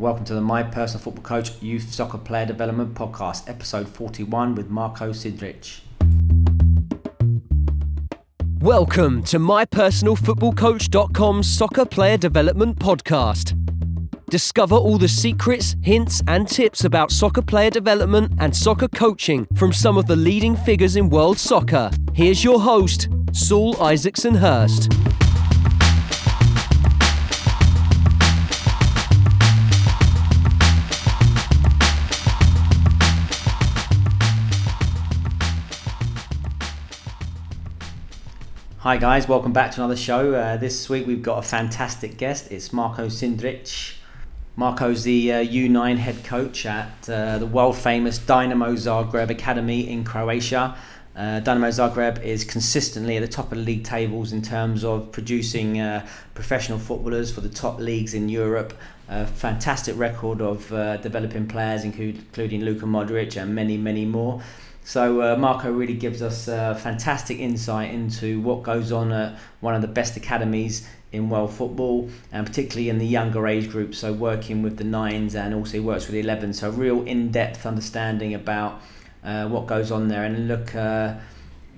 Welcome to the My Personal Football Coach Youth Soccer Player Development Podcast, episode 41 with Marko Cindric. Welcome to mypersonalfootballcoach.com's Soccer Player Development Podcast. Discover all the secrets, hints, and tips about soccer player development and soccer coaching from some of the leading figures in world soccer. Here's your host, Saul Isaacson Hurst. Hi guys, welcome back to another show. Uh, this week we've got a fantastic guest. It's Marko Cindric. Marko's the uh, U9 head coach at uh, the world famous Dinamo Zagreb Academy in Croatia. Uh, Dinamo Zagreb is consistently at the top of the league tables in terms of producing uh, professional footballers for the top leagues in Europe. A fantastic record of uh, developing players, including Luka Modric and many, many more. So uh, Marko really gives us uh, fantastic insight into what goes on at one of the best academies in world football, and particularly in the younger age group. So working with the nines and also works with the 11. So real in-depth understanding about uh, what goes on there. And look, uh,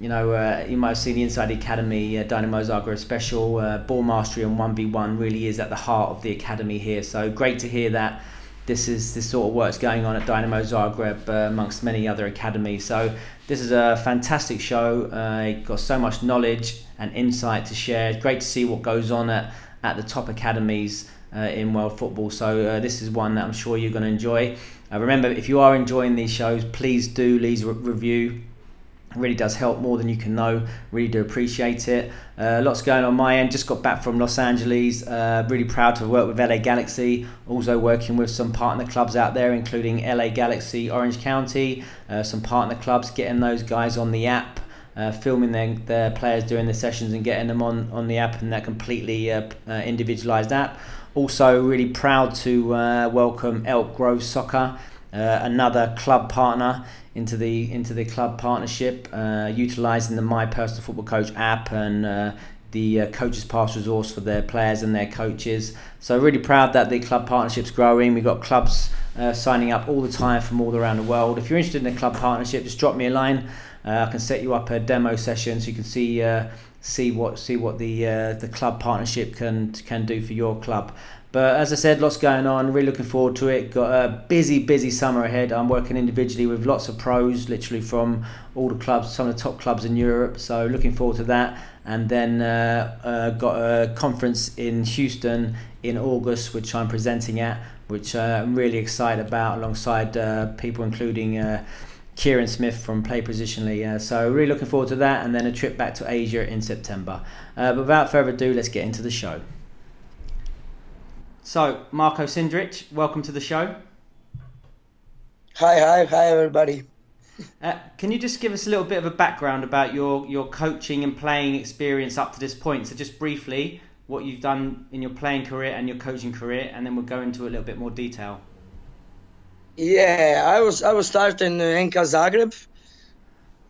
you know, uh, you might have seen the Inside the Academy uh, Dinamo Zagreb special. ball mastery and 1v1 really is at the heart of the academy here. So great to hear that this is this sort of work's going on at Dinamo Zagreb uh, amongst many other academies. So this is a fantastic show. Uh, got so much knowledge and insight to share. Great to see what goes on at, at the top academies uh, in world football. So uh, this is one that I'm sure you're going to enjoy. Uh, remember, if you are enjoying these shows, please do leave a review really does help more than you can know. Really do appreciate it. Uh, lots going on my end. Just got back from los angeles. Uh, really proud to work with la galaxy. Also working with some partner clubs out there including la galaxy orange county. Uh, some partner clubs getting those guys on the app uh, filming their, their players during the sessions and getting them on, on the app and that completely uh, uh, individualized app. Also really proud to welcome elk grove soccer another club partner into the into the club partnership, uh, utilizing the My Personal Football Coach app and uh, the uh, coaches pass resource for their players and their coaches. So really proud that the club partnership's growing. We've got clubs uh, signing up all the time from all around the world. If you're interested in a club partnership, just drop me a line. Uh, I can set you up a demo session so you can see uh, see what see what the uh, the club partnership can can do for your club. But as I said, lots going on. Really looking forward to it. Got a busy, busy summer ahead. I'm working individually with lots of pros, literally from all the clubs, some of the top clubs in Europe. So looking forward to that. And then uh, uh, got a conference in Houston in August, which I'm presenting at, which uh, I'm really excited about, alongside uh, people including. Uh, Kieran Smith from Play Positionally. Uh, so really looking forward to that, and then a trip back to Asia in September. Uh, but without further ado, let's get into the show. So, Marko Cindric, welcome to the show. Hi, hi, hi, everybody. Uh, can you just give us a little bit of a background about your, your coaching and playing experience up to this point? So, just briefly, what you've done in your playing career and your coaching career, and then we'll go into a little bit more detail. Yeah, I was I was starting in NK Zagreb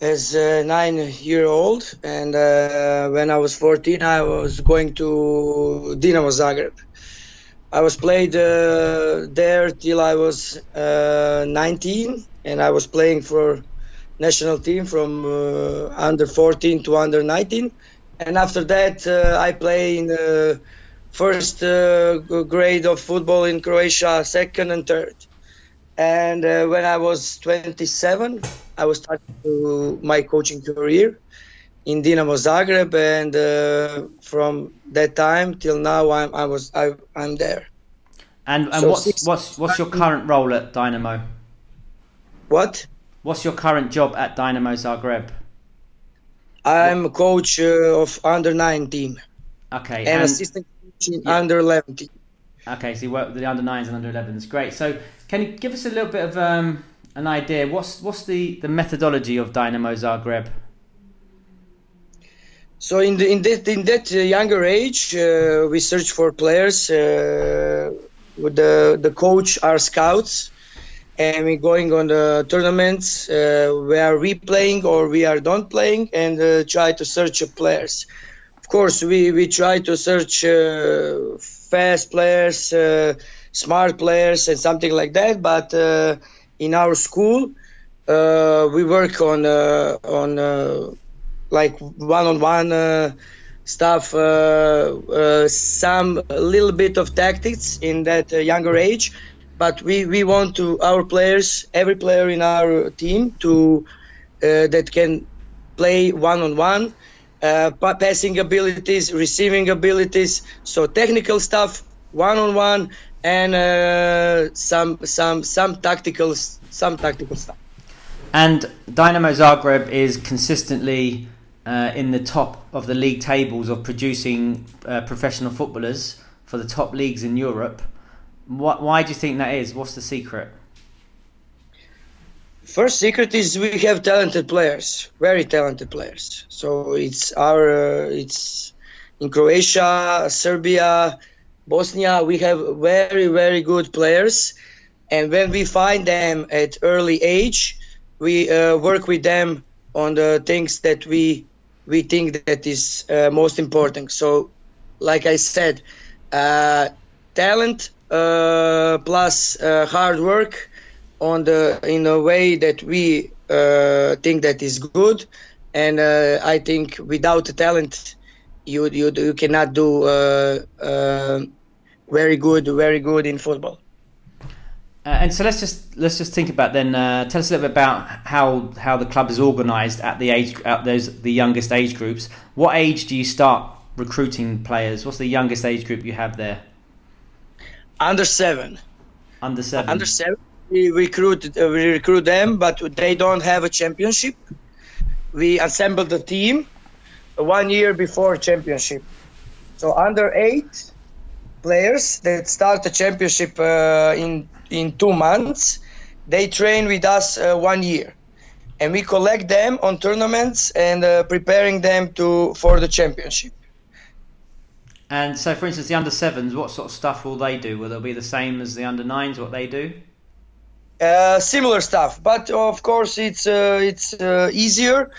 as a nine year old, and uh, when I was 14, I was going to Dinamo Zagreb I was played uh, there till I was uh, 19, and I was playing for national team from uh, under 14 to under 19. And after that, uh, I play in the first uh, grade of football in Croatia, second and third. And uh, when I was 27, I was starting my coaching career in Dinamo Zagreb, and uh, from that time till now, I'm I was I, I'm there. And and so what's six, what's what's your current role at Dinamo? What? What's your current job at Dinamo Zagreb? I'm a coach uh, of under nine team. Okay. And, and assistant coach in yeah. under eleven team. Okay, so you work with the under nines and under 11s. Great. So, can you give us a little bit of um, an idea? What's what's the, the methodology of Dinamo Zagreb? So in the, in that in that uh, younger age, uh, we search for players. Uh, with the the coach, our scouts, and we're going on the tournaments uh, where we playing or we are not playing, and uh, try to search players. Of course, we we try to search uh, fast players, smart players and something like that. But uh, in our school, uh, we work on uh, on uh, like one-on-one uh, stuff, uh, uh, some little bit of tactics in that younger age. But we, we want to our players, every player in our team, to that can play one-on-one uh, passing abilities, receiving abilities, so technical stuff, one-on-one, and uh, some some some tactical some tactical stuff. And Dinamo Zagreb is consistently uh, in the top of the league tables of producing uh, professional footballers for the top leagues in Europe. What, why do you think that is? What's the secret? First secret is we have talented players, very talented players. So it's our uh, it's in Croatia, Serbia, Bosnia. We have very very good players, and when we find them at early age, we uh, work with them on the things that we we think that is uh, most important. So, like I said, uh, talent uh, plus uh, hard work on the in a way that we uh, think that is good, and uh, I think without talent, you you you cannot do very good very good in football. Uh, and so let's just let's just think about then. Uh, tell us a little bit about how how the club is organised at the age at those the youngest age groups. What age do you start recruiting players? What's the youngest age group you have there? Under seven. Under seven. Under seven we recruit uh, we recruit them, but they don't have a championship. We assemble the team one year before championship. So under eight players that start the championship uh, in in two months, they train with us uh, one year, and we collect them on tournaments and uh, preparing them to for the championship. And so, for instance, the under sevens, what sort of stuff will they do? Will it be the same as the under nines? What they do? Uh, similar stuff, but of course it's uh, it's uh, easier.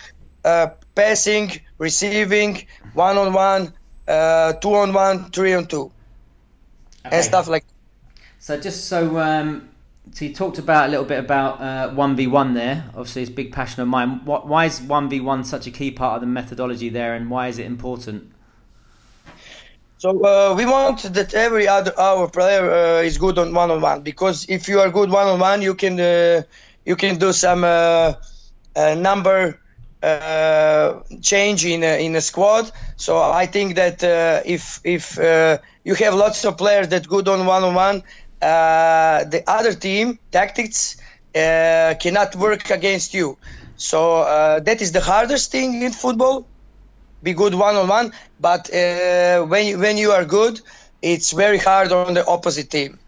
Uh, passing, receiving, one on one, uh, two on one, three on two, okay. and stuff like. So just so um, so you talked about a little bit about one v one there. Obviously, it's a big passion of mine. Why is one v one such a key part of the methodology there, and why is it important? So uh, we want that every other our player uh, is good on one on one because if you are good one on one, you can uh, you can do some uh, uh, number uh, change in a, in a squad. So I think that if if you have lots of players that good on one on one, the other team tactics cannot work against you. So that is the hardest thing in football be good one on one, but uh, when when you are good, it's very hard on the opposite team.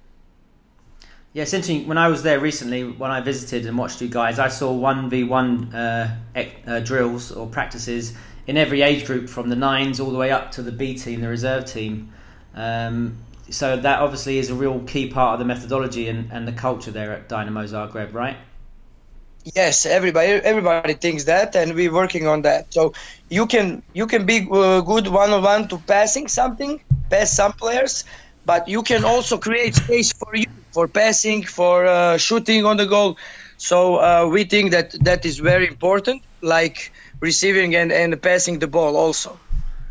Yeah, it's interesting. When I was there recently, when I visited and watched you guys, I saw one v one uh, uh, drills or practices in every age group, from the nines all the way up to the B team, the reserve team. Um, so that obviously is a real key part of the methodology and, and the culture there at Dinamo Zagreb, right? Yes, everybody everybody thinks that, and we're working on that. So you can you can be uh, good one on one to passing something, pass some players, but you can also create space for you for passing, for uh, shooting on the goal. So uh, we think that that is very important, like receiving and, and passing the ball also.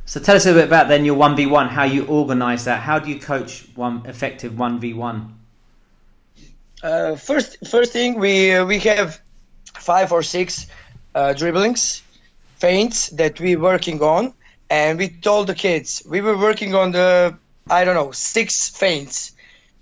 So tell us a bit about then your one v one, how you organise that. How do you coach one effective one v one? Uh, first, first thing we uh, we have five or six uh, dribblings, feints that we're working on, and we told the kids we were working on the I don't know six feints,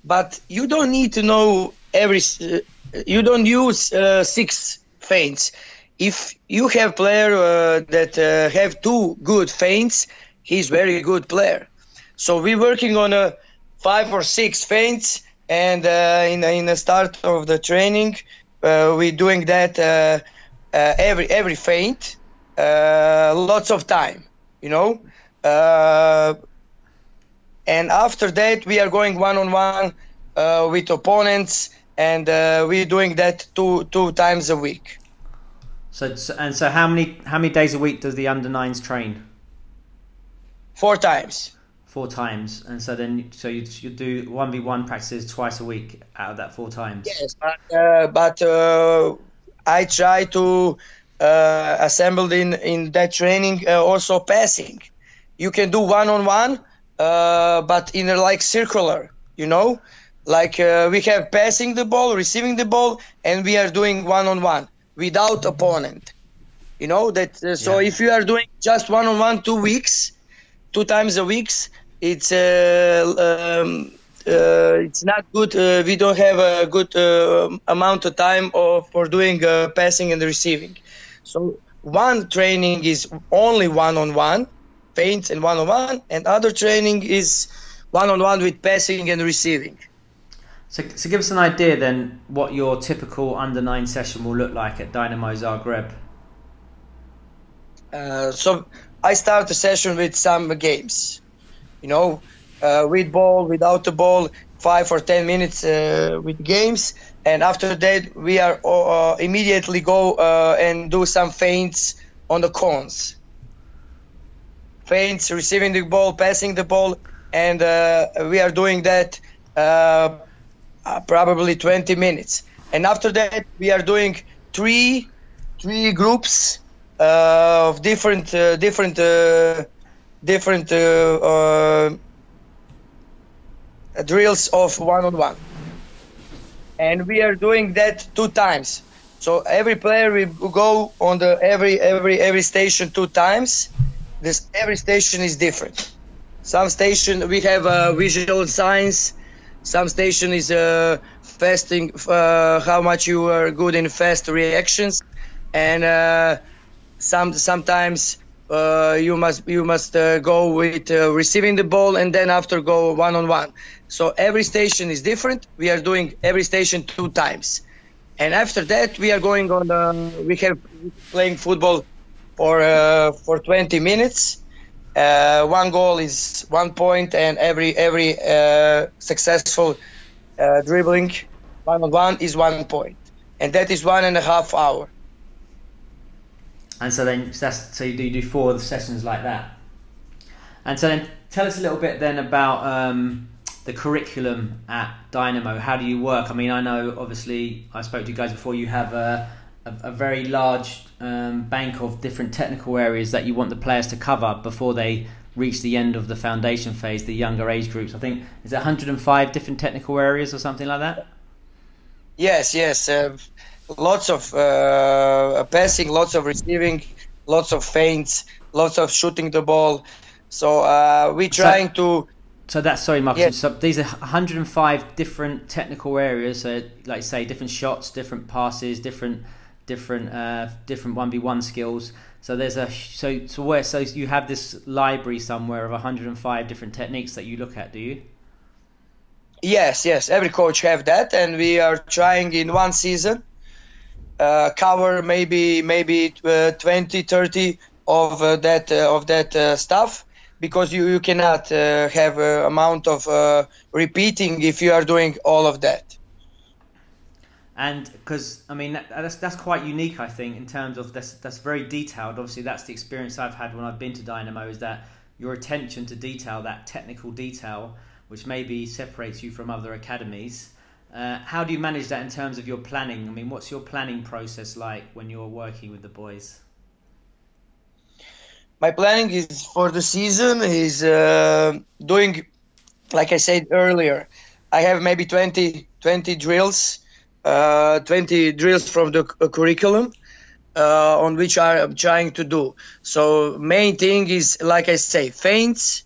but you don't need to know every. Uh, you don't use uh, six feints. If you have player uh, that uh, have two good feints, he's very good player. So we're working on a five or six feints, and uh, in in the start of the training, uh, we're doing that uh, uh, every every feint, lots of time, you know. and after that, we are going one on one with opponents, and we're doing that two two times a week. So, and so how many how many days a week does the under nines train? Four times. four times, and so then so you you do one v one practices twice a week out of that four times. Yes, but uh, but uh, I try to uh, assemble in in that training uh, also passing. You can do one on one, but in a, like circular, you know, like uh, we have passing the ball, receiving the ball, and we are doing one on one without opponent. You know that. Uh, so Yeah. if you are doing just one on one two weeks, two times a weeks, it's uh, um, uh, it's not good. Uh, we don't have a good uh, amount of time of, for doing uh, passing and receiving. So one training is only one on one, feints and one on one, and other training is one on one with passing and receiving. So, so give us an idea then what your typical under nine session will look like at Dinamo Zagreb. Uh, so I start the session with some games, you know, uh, with ball, without the ball, five or ten minutes uh, with games, and after that we are uh, immediately go uh, and do some feints on the cones. Feints, receiving the ball, passing the ball, and uh, we are doing that uh, probably 20 minutes. And after that we are doing three three groups uh, of different uh, different uh, different uh, uh, drills of one on one and we are doing that two times. So every player will go on the every every every station two times. This every station is different. Some station we have visual signs some station is uh, fasting uh, how much you are good in fast reactions and uh, some sometimes uh, you must you must uh, go with uh, receiving the ball and then after go one on one. So every station is different. We are doing every station two times, and after that we are going on. We have playing football for for 20 minutes. Uh, one goal is one point, and every every uh, successful uh, dribbling one on one is one point, and that is one and a half hour. And so then so that's so you do, you do four sessions like that. And so then tell us a little bit then about um, the curriculum at Dinamo. How do you work? I mean, I know obviously I spoke to you guys before. You have a a, a very large um, bank of different technical areas that you want the players to cover before they reach the end of the foundation phase, the younger age groups. I think is it 105 different technical areas or something like that. Yes, yes. Uh, lots of uh, passing, lots of receiving, lots of feints, lots of shooting the ball. So uh, we're So- trying to. So that's sorry, Marcus. Yes. So these are 105 different technical areas. So, like say, different shots, different passes, different, different, uh, different one v one skills. So there's a so so where so you have this library somewhere of 105 different techniques that you look at. Do you? Yes, yes. Every coach have that, and we are trying in one season uh, cover maybe maybe uh, 20, 30 of uh, that uh, of that uh, stuff because you, you cannot uh, have amount of repeating if you are doing all of that. And because I mean that, that's that's quite unique, I think, in terms of that's that's very detailed. Obviously, that's the experience I've had when I've been to Dinamo. Is that your attention to detail, that technical detail, which maybe separates you from other academies. Uh, how do you manage that in terms of your planning? I mean, what's your planning process like when you're working with the boys? my planning is for the season is uh, doing like i said earlier i have maybe 20 20 drills uh, 20 drills from the cu- curriculum uh, on which i'm trying to do. So main thing is like i say feints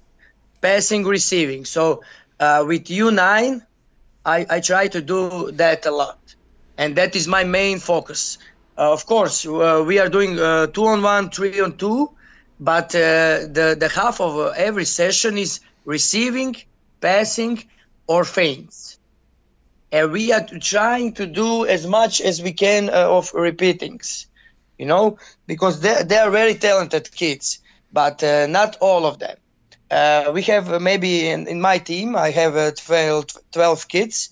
passing receiving. So uh, with u9 I, I try to do that a lot. And that is my main focus. Uh, of course uh, we are doing uh, two on one three on two but uh, the the half of uh, every session is receiving, passing, or feints, and we are trying to do as much as we can uh, of repeatings, you know, because they they are very talented kids, but uh, not all of them. Uh, we have uh, maybe in, in my team I have uh, 12, 12 kids.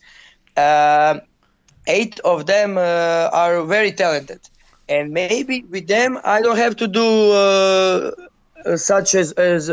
Uh, eight of them are very talented and maybe with them I don't have to do such as as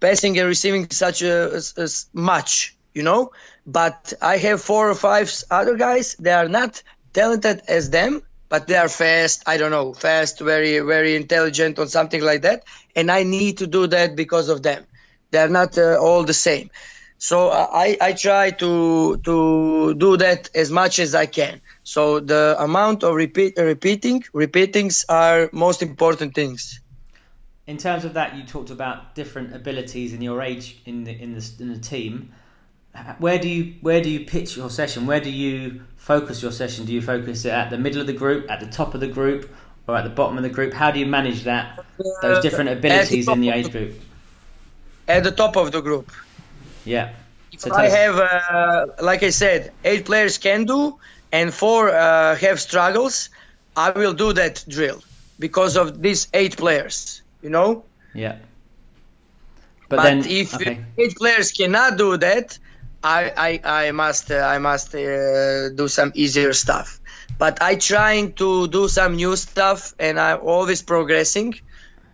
passing and receiving such as, a, a much, you know. But I have four or five other guys. They are not talented as them, but they are fast. I don't know, fast, very, very intelligent, or something like that. And I need to do that because of them. They are not uh, all the same. So uh, I, I try to to do that as much as I can. So the amount of repeat, repeating, repeatings are most important things. In terms of that, you talked about different abilities in your age in the in the, in the team. Where do you where do you pitch your session? Where do you focus your session? Do you focus it at the middle of the group, at the top of the group, or at the bottom of the group? How do you manage that? Those different abilities the in the age group. At the top of the group. Yeah. So I have, uh, like I said, eight players can do, and four uh, have struggles. I will do that drill because of these eight players. You know. Yeah. But, but then, if okay. eight players cannot do that, I I, I must uh, I must uh, do some easier stuff. But I trying to do some new stuff, and I'm always progressing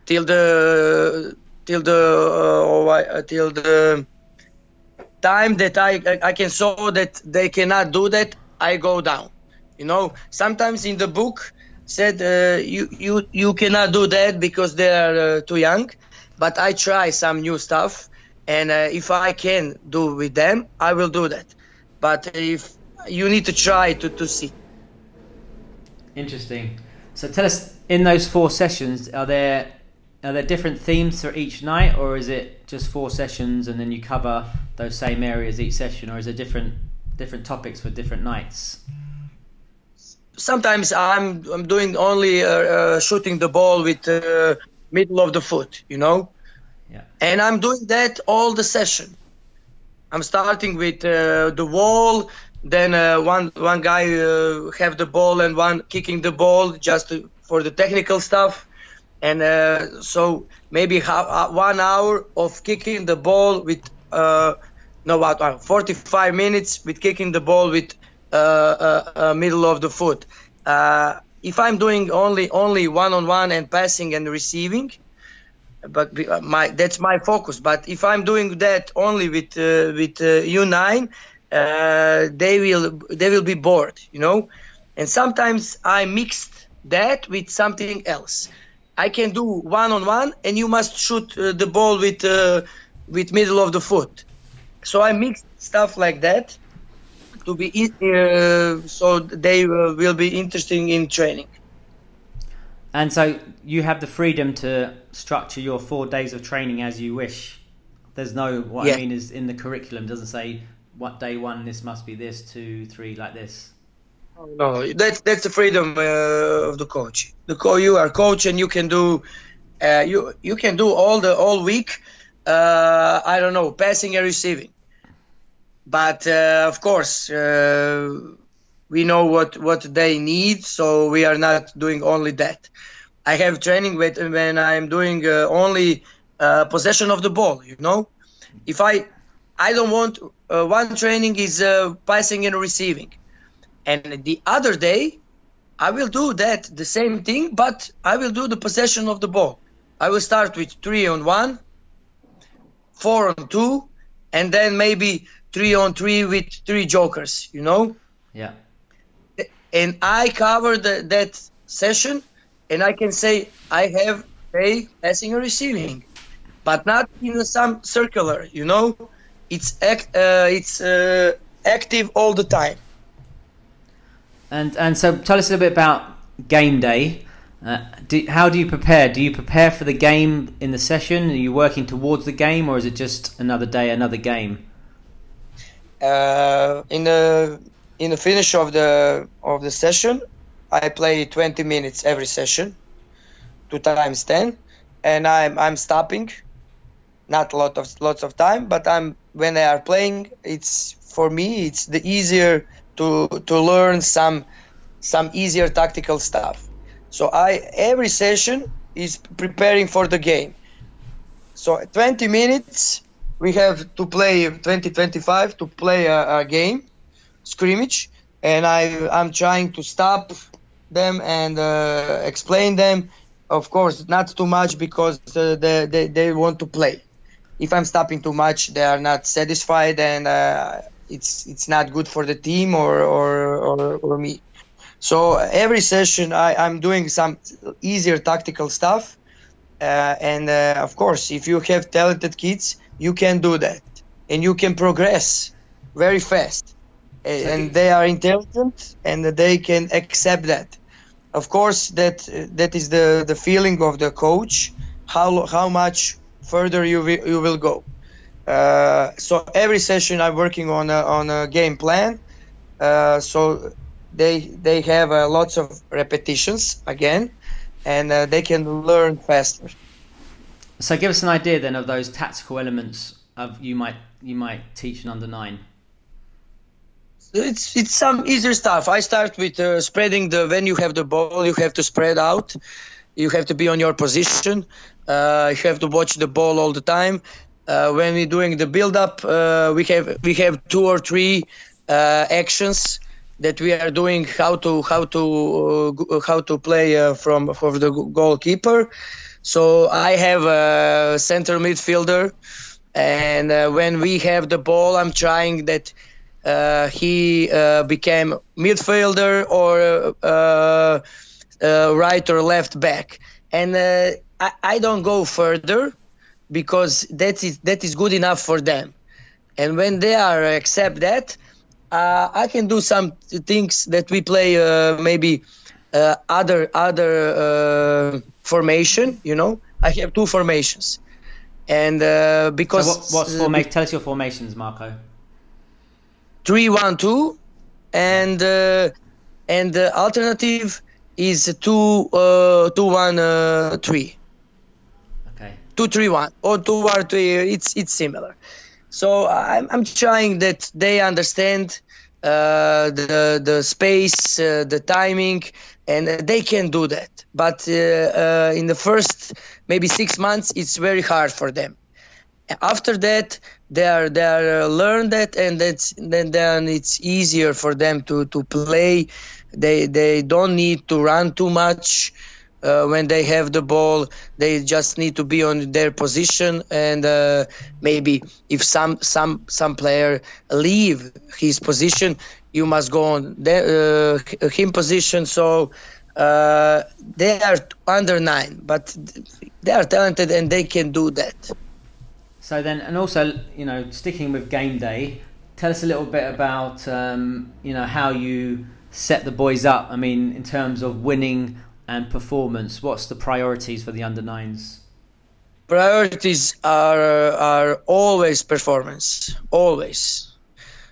till the till the uh, till the time that I I can show that they cannot do that, I go down. You know, sometimes in the book said uh, you you you cannot do that because they are uh, too young, but I try some new stuff, and uh, if I can do with them, I will do that. But if you need to try to to see. Interesting. So tell us, in those four sessions, are there are there different themes for each night, or is it just four sessions and then you cover those same areas each session, or is there different different topics for different nights? Sometimes I'm I'm doing only uh, uh, shooting the ball with uh, middle of the foot, you know, yeah. And I'm doing that all the session. I'm starting with uh, the wall, then uh, one one guy uh, have the ball and one kicking the ball just to, for the technical stuff and uh, so maybe one hour of kicking the ball with uh, no what uh, 45 minutes with kicking the ball with middle of the foot if i'm doing only only one-on-one and passing and receiving but my that's my focus but if i'm doing that only with with u9 they will they will be bored you know and sometimes i mixed that with something else I can do one on one, and you must shoot uh, the ball with uh, with middle of the foot. So I mixed stuff like that to be uh, so they uh, will be interesting in training. And so you have the freedom to structure your four days of training as you wish. There's no what yeah. I mean is in the curriculum doesn't say what day one this must be this two three like this. No, that's that's the freedom uh, of the coach. The co- you are coach and you can do uh, you you can do all the all week. Uh, I don't know passing and receiving, but uh, of course uh, we know what what they need, so we are not doing only that. I have training with when I'm doing uh, only uh, possession of the ball. You know, if I I don't want uh, one training is uh, passing and receiving and the other day, I will do that, the same thing, but I will do the possession of the ball. I will start with three on one, four on two, and then maybe three on three with three jokers, you know? Yeah. And I covered the, that session, and I can say I have a passing and receiving, but not in some circular, you know? It's act, uh, it's uh, active all the time. And and so tell us a little bit about game day. Uh, do, how do you prepare? Do you prepare for the game in the session? Are you working towards the game, or is it just another day, another game? Uh, in the in the finish of the of the session, I play 20 minutes every session, two times 10, and I'm I'm stopping. Not a lot of lots of time, but I'm when they are playing. It's for me. It's the easier to to learn some some easier tactical stuff. So I every session is preparing for the game. So 20 minutes we have to play 20 25 to play a, a game scrimmage and I I'm trying to stop them and uh, explain them. Of course not too much because uh, they, they, they want to play. If I'm stopping too much, they are not satisfied, and uh, it's it's not good for the team or or or, or me. So every session, I, I'm doing some easier tactical stuff, uh, and uh, of course, if you have talented kids, you can do that, and you can progress very fast, and they are intelligent, and they can accept that. Of course, that that is the the feeling of the coach, how how much further you will, you will go. Uh, so every session I'm working on a, on a game plan. Uh, so they they have uh, lots of repetitions again, and uh, they can learn faster. So give us an idea then of those tactical elements of you might you might teach an under nine. It's it's some easier stuff. I start with uh, spreading the when you have the ball, you have to spread out. You have to be on your position. Uh, you have to watch the ball all the time. Uh, when we're doing the build up, uh, we have we have two or three uh, actions that we are doing how to how to uh, how to play from for the goalkeeper. So I have a center midfielder, and when we have the ball, I'm trying that he uh, became midfielder or uh, right or left back, and I, I don't go further because that is that is good enough for them. And when they are accept that, uh, I can do some things that we play uh, maybe uh, other other uh, formation. You know, I have two formations, and uh, because so what, what's forma- tell us your formations, Marko. Three one two, and uh, and the alternative is two two one three. Okay. Two three one or two one three. It's it's similar. So I'm, I'm trying that they understand uh, the the space, uh, the timing, and they can do that. But uh, uh, in the first maybe six months, it's very hard for them. After that, they are they are uh, learn that, and that's then then it's easier for them to to play. They they don't need to run too much uh, when they have the ball. They just need to be on their position and uh, maybe if some some some player leave his position you must go on the, uh, him position. So uh, they are under nine but they are talented and they can do that so then and also you know sticking with game day tell us a little bit about um, you know how you set the boys up i mean in terms of winning and performance, what's the priorities for the under nines? Priorities are are always performance, always.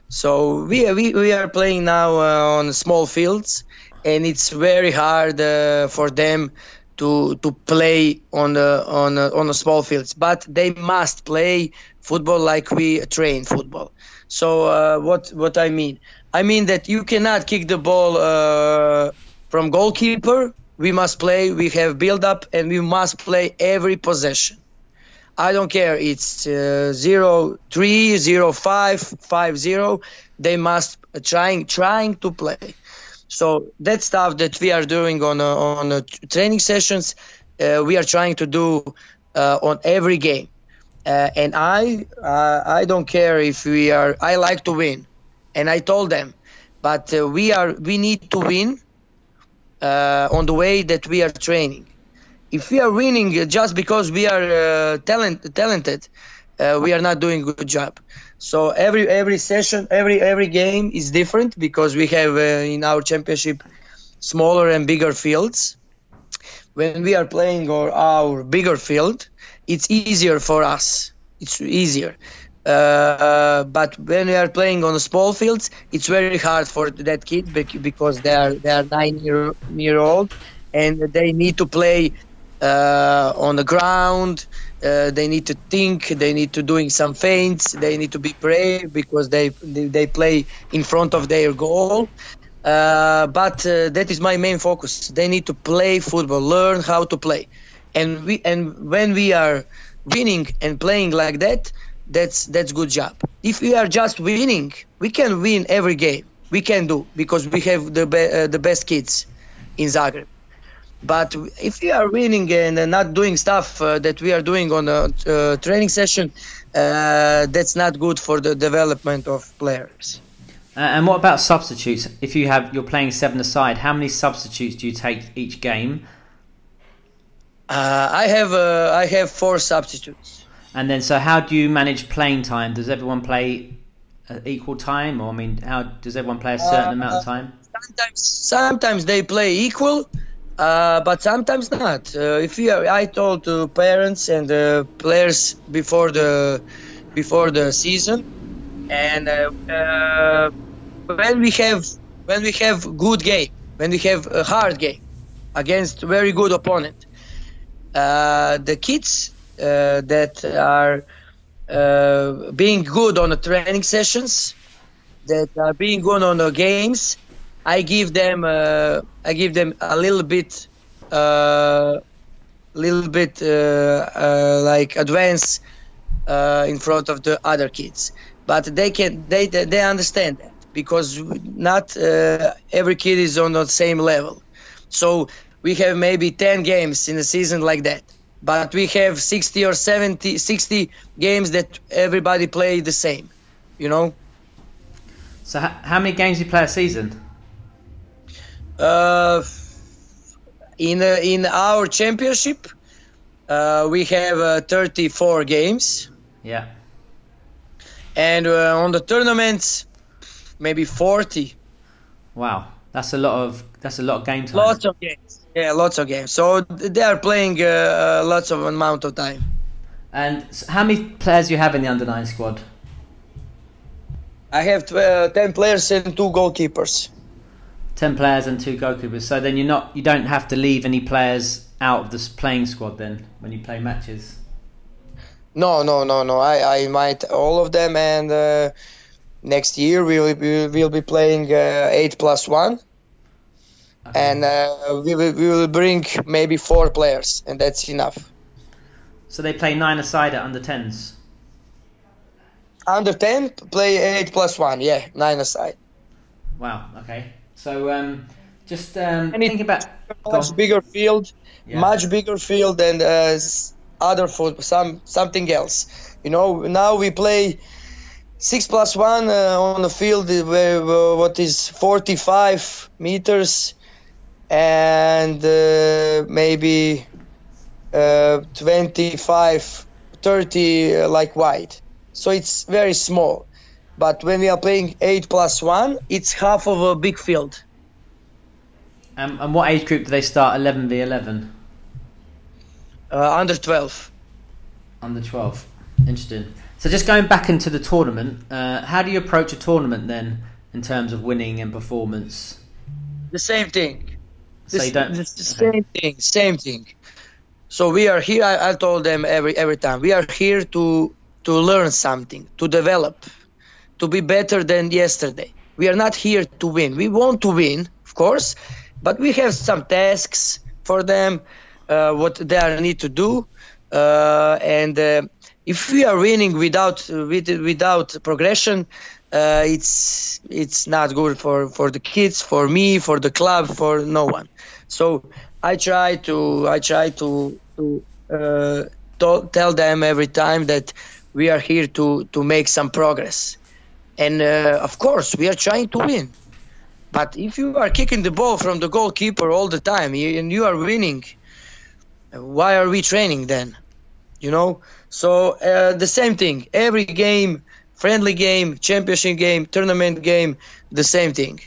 So we we, we are playing now uh, on small fields, and it's very hard uh, for them to to play on the on a, on the small fields. But they must play football like we train football. So uh, what what I mean? I mean that you cannot kick the ball uh, from goalkeeper we must play we have build up and we must play every possession i don't care it's uh, 0 3 0 5 5 0 they must trying trying to play so that stuff that we are doing on on uh, training sessions uh, we are trying to do uh, on every game and i i don't care if we are i like to win and i told them but we are we need to win on the way that we are training. If we are winning just because we are uh, talent, talented, uh, we are not doing a good job. So every every session, every every game is different because we have uh, in our championship smaller and bigger fields. When we are playing our, our bigger field, it's easier for us. It's easier uh, but when we are playing on small fields, it's very hard for that kid because they are they are nine year, year old and they need to play uh, on the ground. Uh, they need to think. They need to doing some feints. They need to be brave because they they, play in front of their goal. Uh, but uh, that is my main focus. They need to play football, learn how to play, and we and when we are winning and playing like that, that's that's good job. If we are just winning, we can win every game. We can do because we have the be, uh, the best kids in Zagreb. But if we are winning and not doing stuff uh, that we are doing on a uh, training session, uh, that's not good for the development of players. Uh, and what about substitutes? If you have you're playing seven aside, how many substitutes do you take each game? Uh, I have uh, I have four substitutes. And then, so how do you manage playing time? Does everyone play equal time, or I mean, how does everyone play a certain amount of time? Sometimes, sometimes they play equal, uh, but sometimes not. Uh, if you, I told to parents and uh, players before the before the season, and uh, when we have when we have good game, when we have a hard game against very good opponent, uh, the kids uh, that are uh, being good on the training sessions, that are being good on the games, I give them uh, I give them a little bit uh, little bit uh, uh, like advance uh, in front of the other kids, but they can they they understand that because not every kid is on the same level, so we have maybe 10 games in a season like that. But we have 60 or 70 60 games that everybody play the same you know? So how many games do you play a season uh, in uh, in our championship uh, we have uh, 34 games yeah and uh, on the tournaments maybe 40 wow that's a lot of that's a lot of game time lots of games yeah, lots of games. So they are playing uh, lots of amount of time. And how many players do you have in the under nine squad? I have tw- uh, ten players and two goalkeepers. Ten players and two goalkeepers. So then you're not you don't have to leave any players out of this playing squad then when you play matches. No, no, no, no. I I might all of them and. Uh, next year we will be, we'll be playing uh, 8 plus 1 Okay. And uh, we, will, we will bring maybe four players, and that's enough. So they play nine aside at under 10s? Under 10, play 8 plus 1, yeah, nine aside. Wow, okay. So um, just um, think about. Much bigger field, yeah. much bigger field than uh, other football, some, something else. You know, now we play six plus one uh, on the field where uh, what is 45 meters and uh, maybe uh, 25 30 uh, like wide so it's very small but when we are playing 8 plus 1 it's half of a big field. Um, and what age group do they start? 11 v 11 uh, under 12 under 12 interesting. So just going back into the tournament uh, how do you approach a tournament then in terms of winning and performance? The same thing. So you don't. The same thing, same thing. So we are here. I, I told them every every time we are here to to learn something, to develop, to be better than yesterday. We are not here to win. We want to win, of course, but we have some tasks for them, uh, what they need to do, uh, and uh, if we are winning without with, without progression, uh, it's it's not good for for the kids, for me, for the club, for no one. So I try to I try to to, uh, to tell them every time that we are here to to make some progress, and uh, of course we are trying to win. But if you are kicking the ball from the goalkeeper all the time and you are winning, why are we training then? You know. So uh, the same thing. Every game, friendly game, championship game, tournament game, the same thing.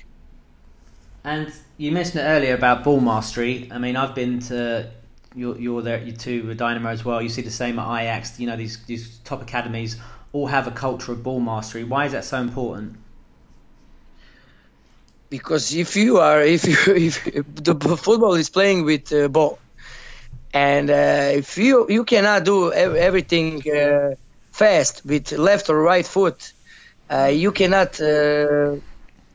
And you mentioned it earlier about ball mastery. I mean, I've been to you're, you're there you too with Dinamo as well. You see the same at Ajax. You know these these top academies all have a culture of ball mastery. Why is that so important? Because if you are if you if the football is playing with uh, ball, and uh, if you you cannot do everything uh, fast with left or right foot, uh, you cannot uh,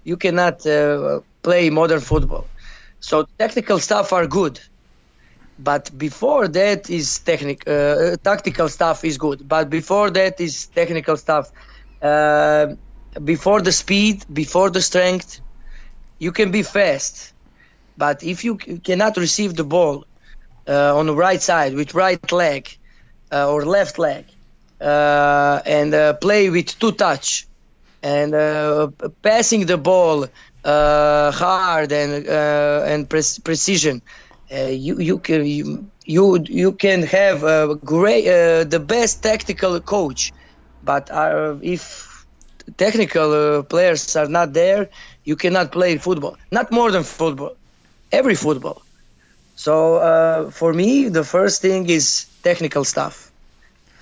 you cannot uh, play modern football. So technical stuff are good, but before that is technic uh, tactical stuff is good. But before that is technical stuff. before the speed, before the strength, you can be fast But if you cannot receive the ball uh, on the right side with right leg uh, or left leg uh, and uh, play with two touch and uh, passing the ball uh, hard and and pre- precision, Uh, you you can you, you you can have a great uh, the best tactical coach, but uh, if technical players are not there, you cannot play football. Not more than football, every football. So uh, for me, the first thing is technical stuff,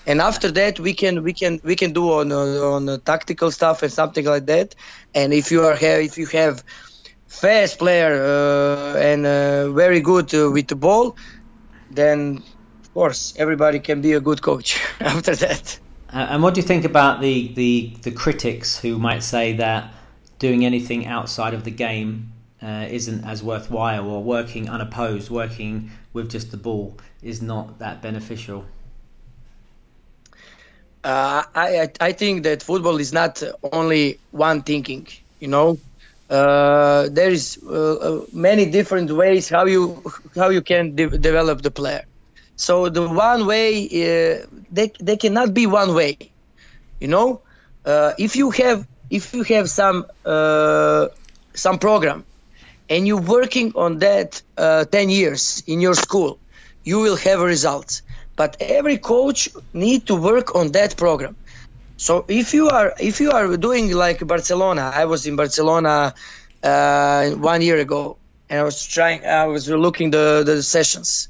and after that we can we can we can do on on, on tactical stuff and something like that. And if you are if you have fast player uh, and uh, very good uh, with the ball, then of course everybody can be a good coach after that. and what do you think about the, the the critics who might say that doing anything outside of the game uh, isn't as worthwhile, or working unopposed, working with just the ball is not that beneficial? Uh, I I think that football is not only one thinking. You know, uh, there is uh, uh many different ways how you how you can de- develop the player. So the one way uh, they they cannot be one way. You know, uh, if you have if you have some some program and you're working on that uh, 10 years in your school, you will have results. But every coach need to work on that program. So if you are if you are doing like Barcelona, I was in Barcelona uh, one year ago, and I was trying. I was looking the the sessions.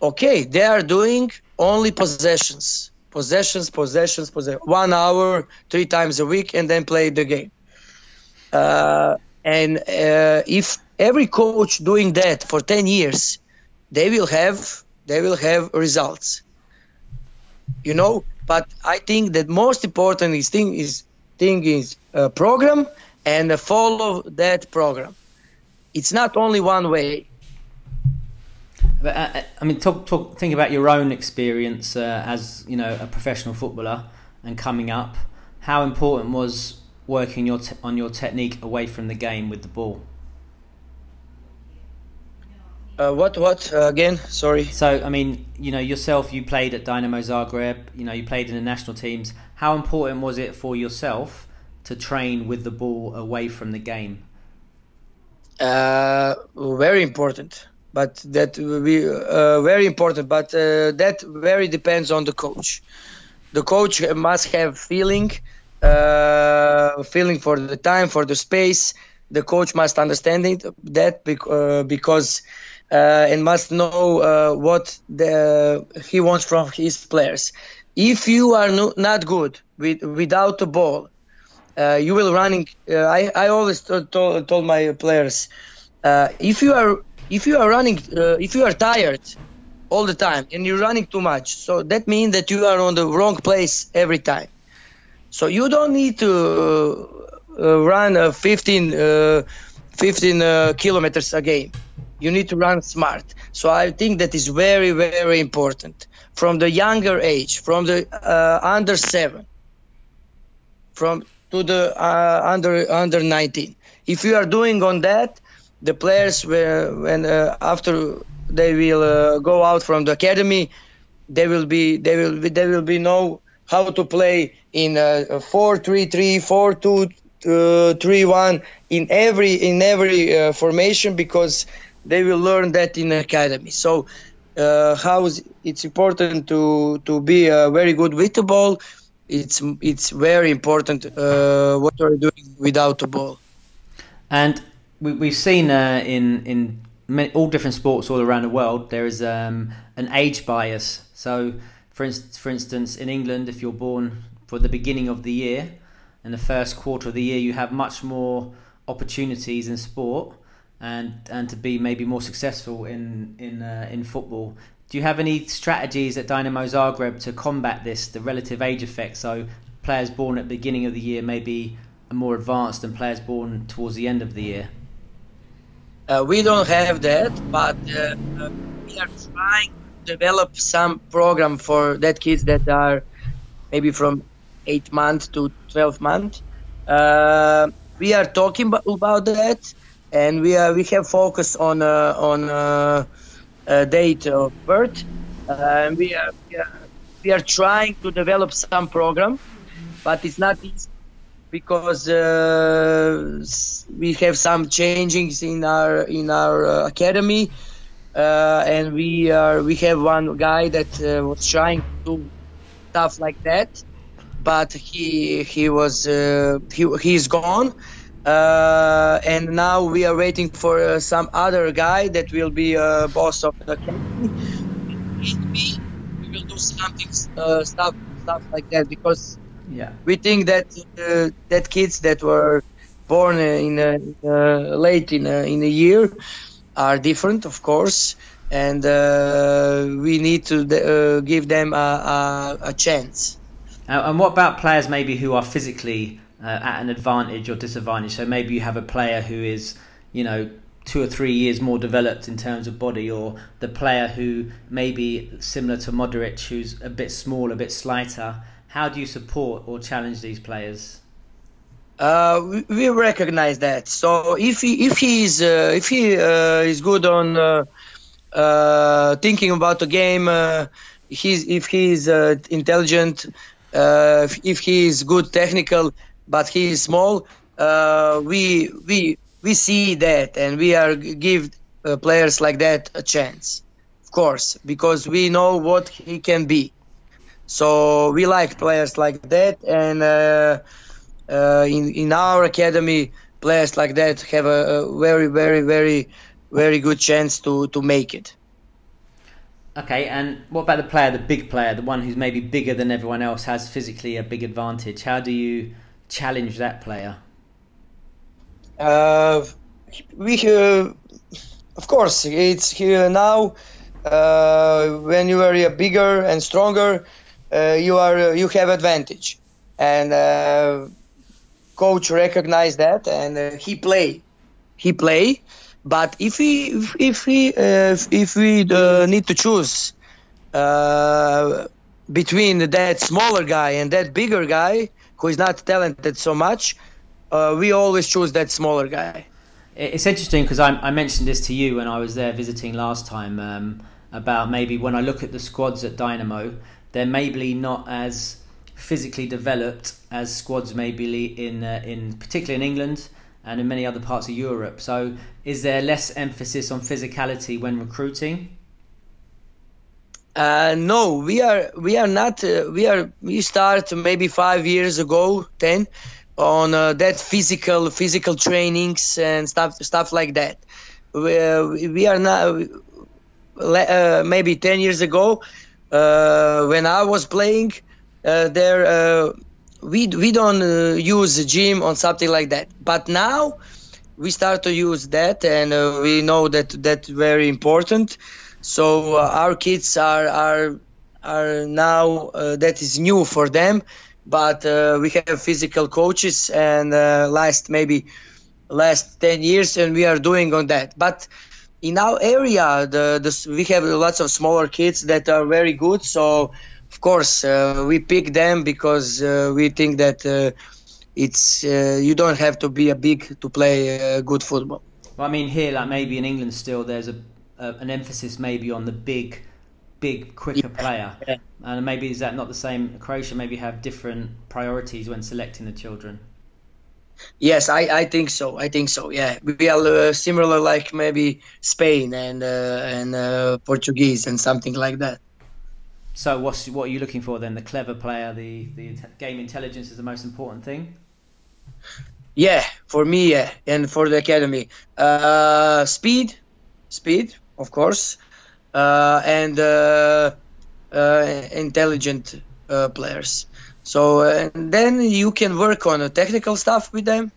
Okay, they are doing only possessions, possessions, possessions, possessions. One hour, three times a week, and then play the game. Uh, and uh, if every coach doing that for 10 years, they will have they will have results. You know, but I think that most important is thing is thing is a program and follow that program. It's not only one way. But, uh, I mean, talk, talk, think about your own experience uh, as you know a professional footballer and coming up. How important was working your te- on your technique away from the game with the ball? Uh, what what uh, again? Sorry. So I mean, you know, yourself, you played at Dinamo Zagreb. You know, you played in the national teams. How important was it for yourself to train with the ball away from the game? Uh, very important, but that we uh, very important. But uh, that very depends on the coach. The coach must have feeling uh, feeling for the time, for the space. The coach must understand it, that uh, because and must know uh, what the, he wants from his players. If you are no, not good with, without the ball, uh, you will running. Uh, I, I always told, told my players, if you are if you are running, if you are tired all the time and you're running too much, so that means that you are on the wrong place every time. So you don't need to uh, run uh, 15, uh, 15 uh, kilometers a game. You need to run smart. So I think that is very, very important from the younger age, from the uh, under seven, from to the uh, under under 19. If you are doing on that, the players will, when after they will go out from the academy, they will be they will be, they will be know how to play in a, 4 3 3 4 2 uh, 3 1 in every in every uh, formation because they will learn that in academy. So uh, how is, it's important to to be uh, very good with the ball. It's it's very important uh, what are you doing without the ball. And we, we've seen uh, in in many, all different sports all around the world there is um, an age bias. So for, instance, for instance, in England, if you're born for the beginning of the year, in the first quarter of the year, you have much more opportunities in sport and and to be maybe more successful in in uh, in football. Do you have any strategies at Dinamo Zagreb to combat this, the relative age effect? So players born at the beginning of the year may be more advanced than players born towards the end of the year. Uh, we don't have that, but uh, we are trying to develop some program for that kids that are maybe from eight months to 12 months. Uh, we are talking about that, and we are we have focused on uh, on uh, uh, date of birth. and we are, we are we are trying to develop some program, but it's not easy because uh, we have some changings in our in our uh, academy, uh, and we are we have one guy that uh, was trying to do stuff like that, but he he was uh, he he's gone. Uh, and now we are waiting for some other guy that will be a boss of the academy. We will do something stuff stuff like that because yeah. We think that uh, that kids that were born in a, uh, late in a, in a year are different, of course, and uh, we need to uh, give them a, a, a chance. and what about players maybe who are physically uh, at an advantage or disadvantage? So maybe you have a player who is, you know, two or three years more developed in terms of body, or the player who maybe similar to Modric, who's a bit small, a bit slighter how do you support or challenge these players? Uh, we, recognize that. So if he if he is uh, if he uh, is good on uh, uh, thinking about the game, uh, he's if he is intelligent, if, if, he is good technical, but he is small, we we we see that and we are give players like that a chance, of course, because we know what he can be. So we like players like that, and uh, uh, in in our academy, players like that have a, a, very, very, very, very good chance to to make it. Okay, and what about the player, the big player, the one who's maybe bigger than everyone else, has physically a big advantage? How do you challenge that player? Uh, we, uh, of course, it's here now. Uh, when you are bigger and stronger, uh, you are uh, you have advantage, and uh, coach recognize that, and he play, he play. But if we if, if we if we need to choose between that smaller guy and that bigger guy who is not talented so much, uh, we always choose that smaller guy. It's interesting because I, I, mentioned this to you when I was there visiting last time um, about maybe when I look at the squads at Dinamo, they're maybe not as physically developed as squads maybe in uh, in particularly in England and in many other parts of Europe. So, is there less emphasis on physicality when recruiting? Uh, no, we are we are not. Uh, we are we start maybe five years ago, ten, on uh, that physical physical trainings and stuff stuff like that. We, uh, we are not. Uh, maybe ten years ago, uh, when I was playing uh, there, uh, we we don't uh, use gym on something like that. But now we start to use that, and uh, we know that that's very important. So uh, our kids are are are now that is new for them. But we have physical coaches, and last maybe last 10 years and we are doing on that but in our area, the, the we have lots of smaller kids that are very good. So of course uh, we pick them because uh, we think that uh, it's uh, you don't have to be a big to play uh, good football. I mean here, like maybe in England, still there's a, a an emphasis maybe on the big, big, quicker yeah. player, yeah. and maybe is that not the same? Croatia maybe have different priorities when selecting the children. Yes, I, I think so. I think so. Yeah, we are uh, similar, like maybe Spain and uh, and uh, Portuguese and something like that. So, what's what are you looking for then? The clever player, the the game intelligence is the most important thing. Yeah, for me, yeah, and for the academy, uh, speed, speed, of course, uh, and uh, intelligent players. So then you can work on technical stuff with them.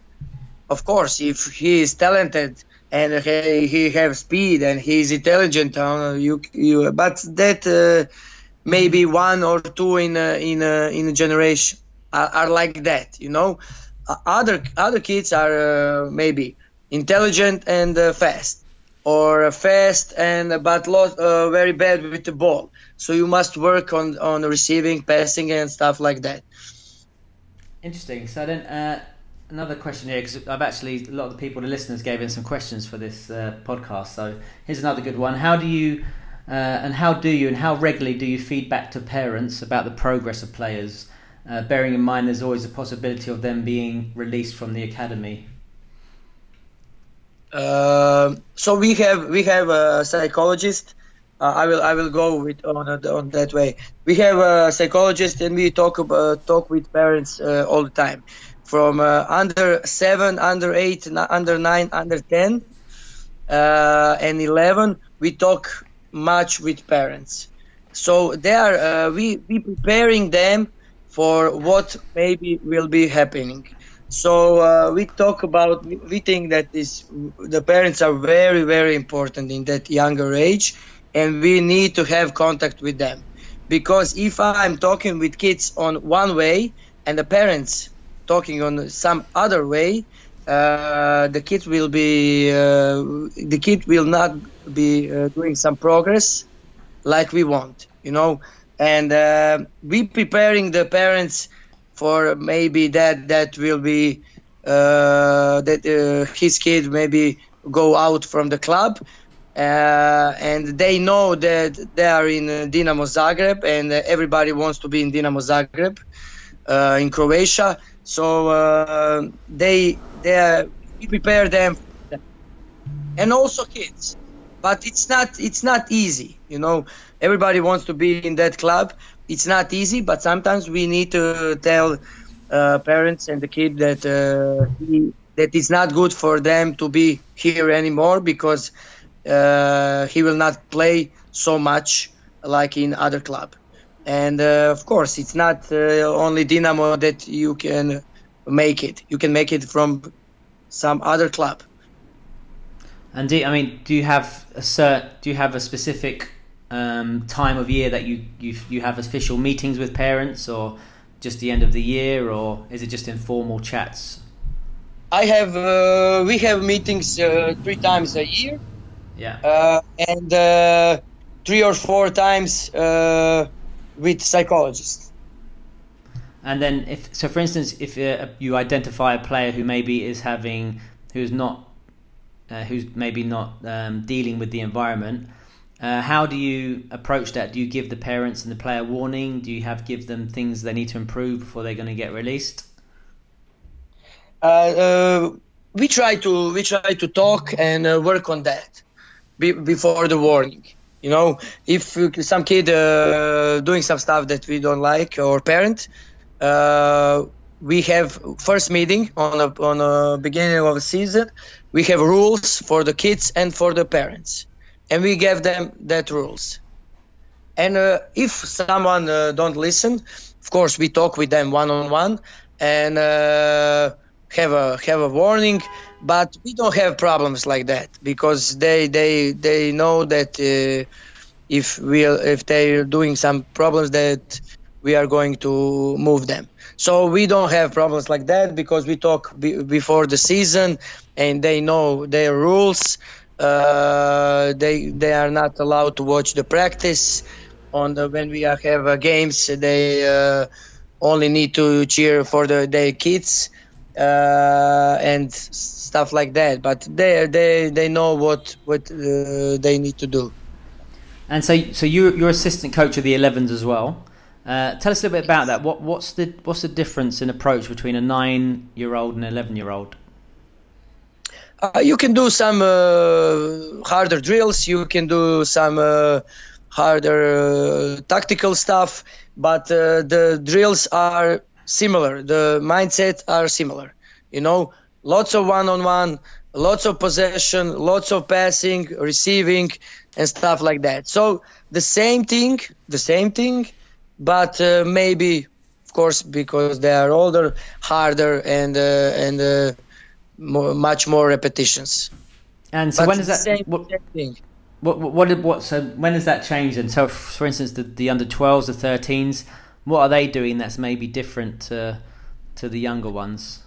Of course, if he is talented and he, he have speed and he is intelligent, uh, you you. But that uh, maybe one or two in a, in a, in a generation are, are like that. You know, uh, other other kids are uh, maybe intelligent and uh, fast, or fast and but lost, uh, very bad with the ball. So you must work on on receiving, passing, and stuff like that. Interesting. So then, uh, another question here because I've actually a lot of the people, the listeners, gave in some questions for this uh, podcast. So here's another good one. How do you uh, and how do you and how regularly do you feed back to parents about the progress of players? Uh, bearing in mind there's always a possibility of them being released from the academy. Uh, so we have we have a psychologist. Uh, I will I will go with on on that way. We have a psychologist and we talk about talk with parents uh, all the time, from uh, under seven, under eight, under nine, under ten, uh, and eleven. We talk much with parents, so they are we we preparing them for what maybe will be happening. So uh, we talk about we think that this the parents are very very important in that younger age, and we need to have contact with them, because if I'm talking with kids on one way and the parents talking on some other way, uh, the kid will be uh, the kid will not be uh, doing some progress like we want, you know, and uh, we preparing the parents for maybe that that will be uh, that uh, his kid maybe go out from the club. Uh, and they know that they are in uh, Dinamo Zagreb and everybody wants to be in Dinamo Zagreb uh, in Croatia. So uh, they they prepare them and also kids. But it's not it's not easy you know. Everybody wants to be in that club it's not easy, but sometimes we need to tell uh, parents and the kid that uh, that it's not good for them to be here anymore because uh, he will not play so much like in other club. And uh, of course, it's not uh, only Dinamo that you can make it. You can make it from some other club. And do, I mean, do you have a cert, do you have a specific um, time of year that you, you you have official meetings with parents, or just the end of the year, or is it just informal chats? I have uh, we have meetings uh, three times a year. Yeah. Uh, and uh, three or four times uh, with psychologists. And then, if so, for instance, if uh, you identify a player who maybe is having, who's not, who's maybe not um, dealing with the environment, uh, how do you approach that? Do you give the parents and the player warning? Do you have give them things they need to improve before they're going to get released? Uh, uh, we try to we try to talk and uh, work on that be, before the warning. You know, if some kid uh, doing some stuff that we don't like or parent, uh, we have first meeting on a, on a beginning of a season. We have rules for the kids and for the parents and we gave them that rules. And uh, if someone uh, don't listen, of course we talk with them one on one and uh, have a have a warning. But we don't have problems like that because they they they know that uh, if we if they're doing some problems that we are going to move them. So we don't have problems like that because we talk be, before the season and they know their rules uh, they they are not allowed to watch the practice. On the when we have uh, games, they uh, only need to cheer for the their kids uh, and stuff like that. But they they they know what what uh, they need to do. And so so you you're assistant coach of the 11s as well. Uh, tell us a little bit about that. What what's the what's the difference in approach between a nine year old and an eleven year old? Uh, you can do some uh, harder drills. You can do some uh, harder uh, tactical stuff, but uh, the drills are similar. The mindset are similar. You know, lots of one-on-one, lots of possession, lots of passing, receiving, and stuff like that. So the same thing, the same thing, but uh, maybe, of course, because they are older, harder, and and more, much more repetitions. And so but when is that? Same, what, thing. What, what, what, so when does that change? And so, for instance, the, the under 12s, the 13s, what are they doing that's maybe different to, to the younger ones?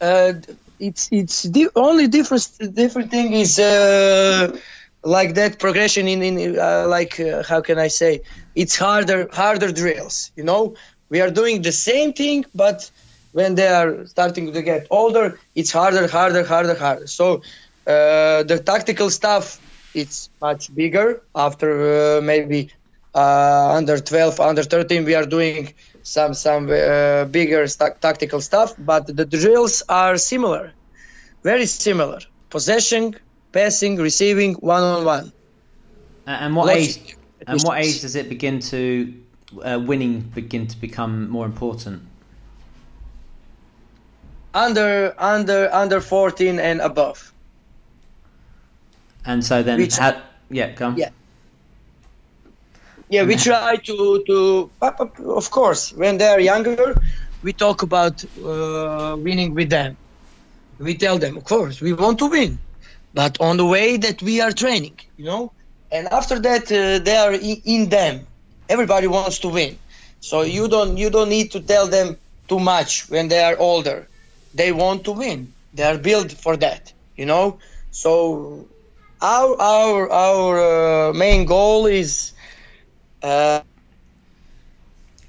Uh, it's it's the only different different thing is uh, like that progression in in uh, like uh, how can I say it's harder harder drills. You know, we are doing the same thing, but when they are starting to get older, it's harder, harder, harder, harder. So uh, the tactical stuff it's much bigger after uh, maybe uh, under 12, under 13. We are doing some some uh, bigger st- tactical stuff, but the drills are similar, very similar. Possession, passing, receiving, one on one. And what age? And what age does it begin to uh, winning begin to become more important? Under under under 14 and above. And so then, Which, yeah, come. Yeah. Yeah, we try to to of course when they are younger, we talk about uh, winning with them. We tell them, of course, we want to win, but on the way that we are training, you know. And after that, uh, they are in, in them. Everybody wants to win, so you don't you don't need to tell them too much when they are older. They want to win. They are built for that, you know. So our our our uh, main goal is uh,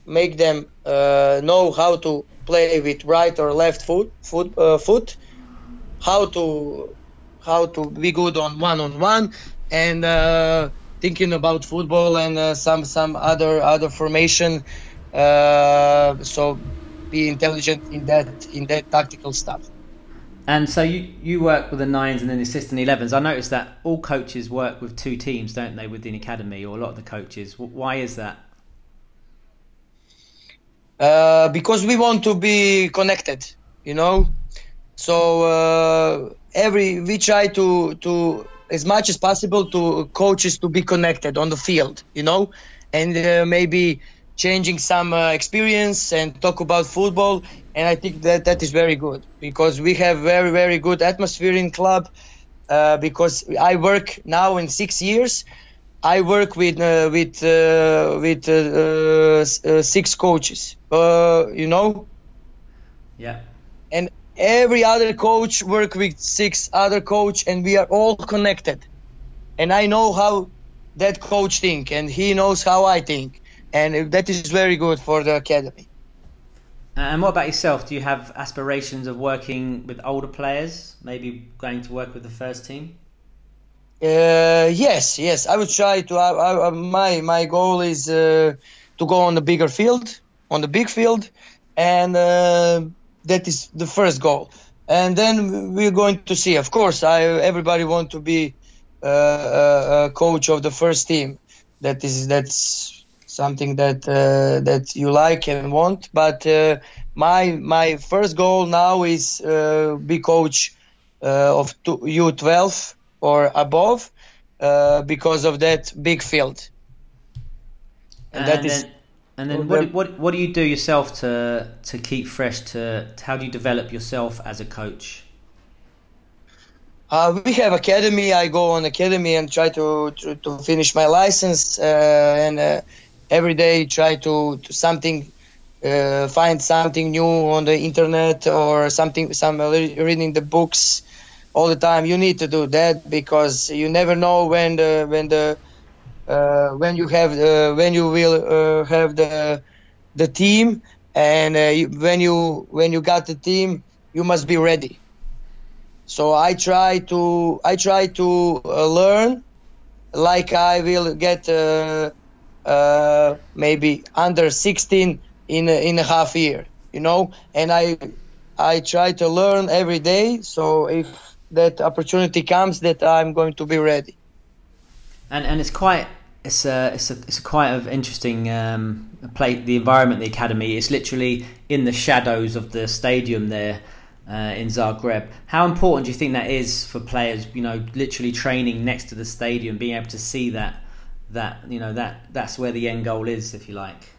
make them uh, know how to play with right or left foot foot uh, foot how to how to be good on one on one and uh, thinking about football and uh, some some other other formation so be intelligent in that in that tactical stuff and so you, you work with the nines and then the assistant 11s. I noticed that all coaches work with two teams, don't they, within academy, or a lot of the coaches. Why is that? Uh, because we want to be connected, you know. So uh, every we try to to as much as possible to coaches to be connected on the field, you know, and uh, maybe changing some uh, experience and talk about football and i think that that is very good because we have very very good atmosphere in club uh, because i work now in six years. I work with uh, with uh, with uh, uh, six coaches you know? Yeah. And every other coach work with six other coach and we are all connected. And i know how that coach think and he knows how i think and that is very good for the academy. And what about yourself? Do you have aspirations of working with older players? Maybe going to work with the first team? Uh, yes, yes. I would try to. I, I, my my goal is uh, to go on the bigger field, on the big field, and uh, that is the first goal. And then we're going to see. Of course, I everybody want to be uh, a, a coach of the first team. That is that's something that uh, that you like and want. But uh, my my first goal now is uh, be coach uh, of U12 or above uh, because of that big field. And, and that is. And then, what, what what do you do yourself to to keep fresh? To, to how do you develop yourself as a coach? Uh, we have academy. I go on academy and try to to, to finish my license uh, and uh, every day try to, to something uh, find something new on the internet or something some reading the books all the time. You need to do that because you never know when the when the uh, when you have uh, when you will uh, have the the team and uh, when you when you got the team you must be ready. So i try to i try to uh, learn like i will get uh, maybe under 16 in a, in a half year you know and i i try to learn every day so if that opportunity comes that i'm going to be ready and and it's quite it's a it's a it's a quite of interesting um, play the environment the academy is literally in the shadows of the stadium there uh, in Zagreb. How important do you think that is for players? You know, literally training next to the stadium, being able to see that that you know that that's where the end goal is, if you like.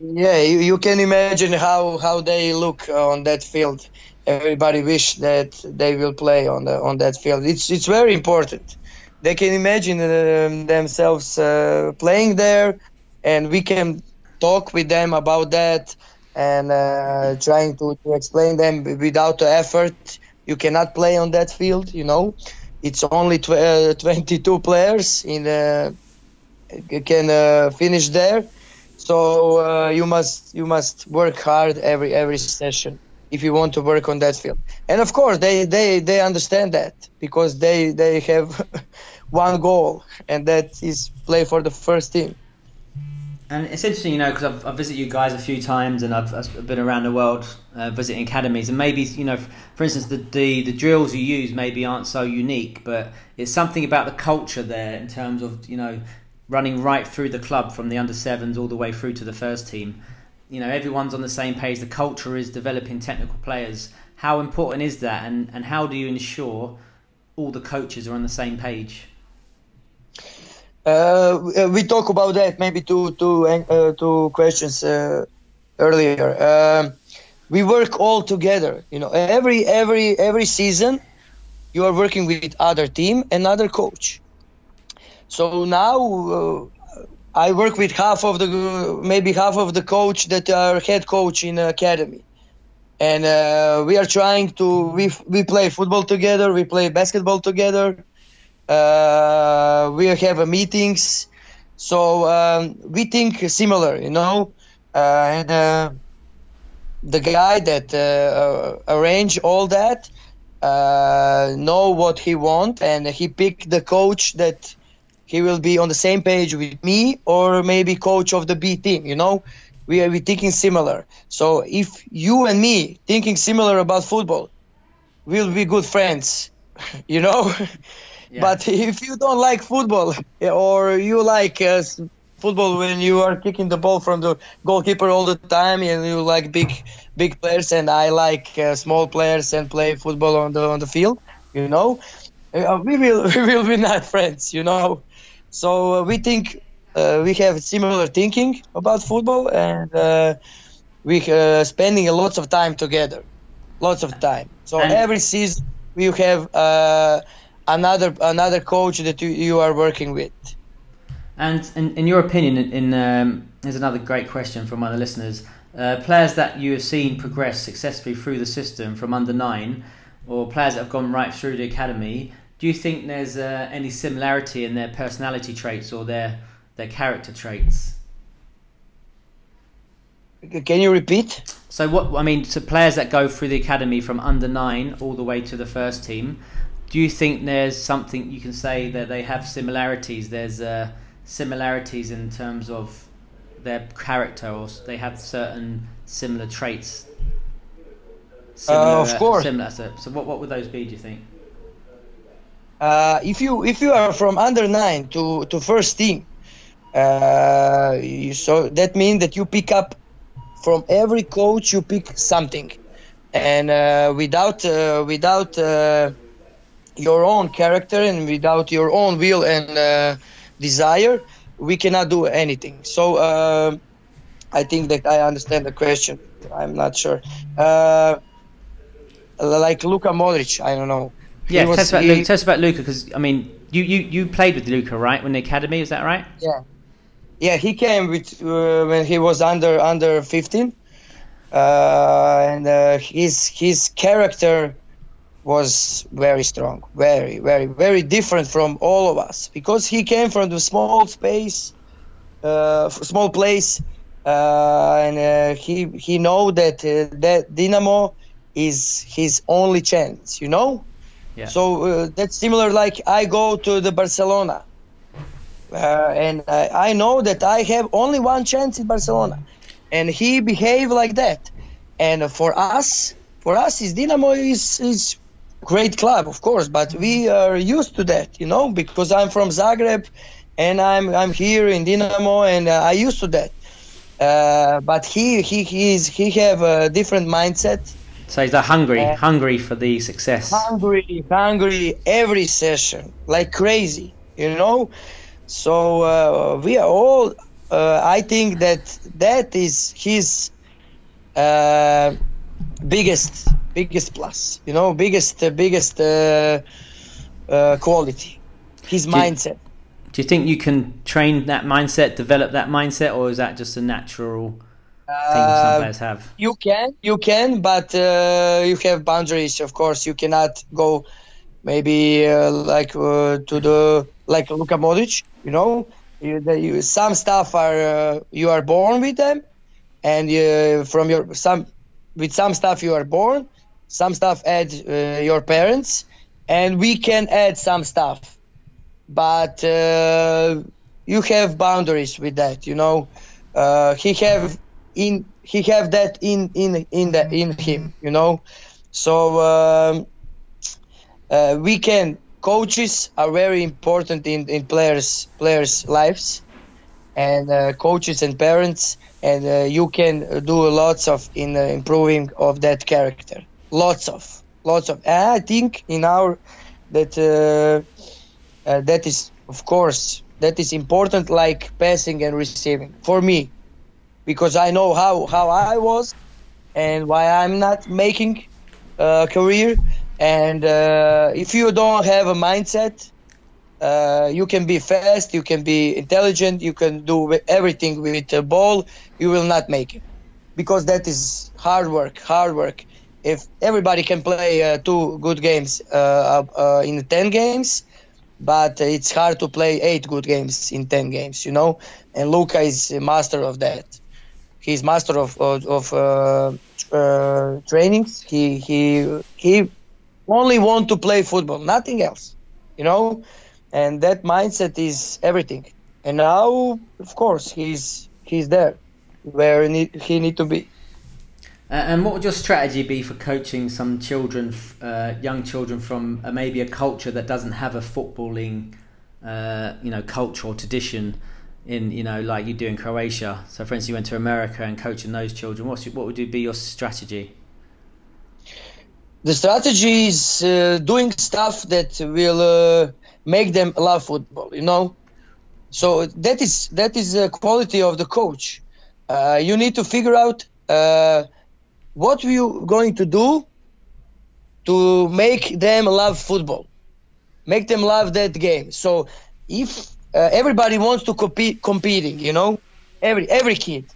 Yeah, you, you can imagine how how they look on that field. Everybody wish that they will play on the on that field. It's it's very important. They can imagine uh, themselves uh, playing there, and we can talk with them about that and uh, trying to, to explain them without the effort. You cannot play on that field, you know. It's only tw- uh, 22 players in the can uh, finish there. So uh, you must you must work hard every every session. if you want to work on that field. And of course, they they they understand that because they they have one goal, and that is play for the first team. And it's interesting, you know, because I've, I've visited you guys a few times, and I've, I've been around the world uh, visiting academies, and maybe you know, for instance, the, the the drills you use maybe aren't so unique, but it's something about the culture there in terms of you know running right through the club from the under sevens all the way through to the first team. You know, everyone's on the same page. The culture is developing technical players. How important is that, and and how do you ensure all the coaches are on the same page? Uh, we talk about that maybe two two uh, two questions uh, earlier. Um, we work all together. You know, every every every season, you are working with other team, another coach. So now uh, I work with half of the maybe half of the coach that are head coach in academy, and uh, we are trying to we we play football together, we play basketball together. Uh, we have meetings, so um, we think similar, you know. Uh, and uh, the guy that uh, arrange all that know what he want, and he pick the coach that he will be on the same page with me, or maybe coach of the B team. You know, we are we thinking similar. So if you and me thinking similar about football, we'll be good friends. you know. But if you don't like football or you like uh, football when you are kicking the ball from the goalkeeper all the time and you like big big players and I like uh, small players and play football on the on the field, you know, uh, we will we will be not friends, you know. So uh, we think uh, we have similar thinking about football and uh, we uh, spending a lots of time together, lots of time. So and every season we have another another coach that you, you are working with. And in, in your opinion, in um, here's another great question from one of the listeners. Uh, players that you have seen progress successfully through the system from under nine, or players that have gone right through the academy, do you think there's uh, any similarity in their personality traits or their their character traits? Can you repeat? So what I mean, to players that go through the academy from under nine all the way to the first team, do you think there's something you can say that they have similarities? There's uh, similarities in terms of their character, or they have certain similar traits. Similar, uh, of course. Similar. So, so, what what would those be? Do you think? Uh, if you if you are from under nine to to first team, uh, you, so that means that you pick up from every coach you pick something, and uh, without uh, without your own character and without your own will and uh, desire, we cannot do anything. So uh, I think that I understand the question. I'm not sure. Uh, like Luka Modric, I don't know. Yeah, was, tell, us about he, Luka, tell us about Luka because I mean, you, you, you played with Luka right? When the academy, is that right? Yeah, yeah. He came with uh, when he was under under 15, uh, and uh, his his character was very strong, very, very, very different from all of us because he came from the small space, uh, small place, uh, and uh, he he know that uh, that Dinamo is his only chance, you know. Yeah. So uh, that's similar. Like I go to the Barcelona, uh, and I, I know that I have only one chance in Barcelona, and he behave like that, and for us. For us, is Dinamo is, is great club, of course, but we are used to that, you know, because I'm from Zagreb and I'm I'm here in Dinamo and uh, I used to that. Uh, but he he he's he have a different mindset. So he's hungry, uh, hungry for the success. Hungry, hungry every session, like crazy, you know. So uh, we are all. Uh, I think that that is his uh, biggest biggest plus you know biggest uh, biggest uh, uh, quality his do mindset you, do you think you can train that mindset develop that mindset or is that just a natural some uh, players have. you can you can but uh, you have boundaries of course. You cannot go maybe uh, like to the like Luka Modric you know? You, the, you, some stuff are you are born with them and from your some with some stuff you are born, some stuff add uh, your parents, and we can add some stuff, but uh, you have boundaries with that. You know, uh, he have in he have that in in in the in him. You know, so um, uh, we can coaches are very important in in players players lives. And uh, coaches and parents and uh, you can do lots of in uh, improving of that character. Lots of lots of. And i think in our that uh, uh, that is of course that is important like passing and receiving. For me because i know how how i was and why i'm not making a career and uh, if you don't have a mindset uh, you can be fast, you can be intelligent, you can do everything with a ball. You will not make it because that is hard work. Hard work. If everybody can play uh, two good games uh, uh in ten games, but it's hard to play eight good games in ten games, you know. And Luka is a master of that. He's master of of, of uh, uh, trainings. He he he only want to play football, nothing else, you know and that mindset is everything. And now, of course, he's he's there where he need, to be. and what would your strategy be for coaching some children, uh, young children from uh, maybe a culture that doesn't have a footballing, uh, you know, culture or tradition? In you know, like you do in Croatia. So, for instance, you went to America and coaching those children. What's what would be your strategy? The strategy is uh, doing stuff that will uh, make them love football you know so that is that is the quality of the coach uh, you need to figure out uh, what you going to do to make them love football make them love that game so if uh, everybody wants to compete competing you know every every kid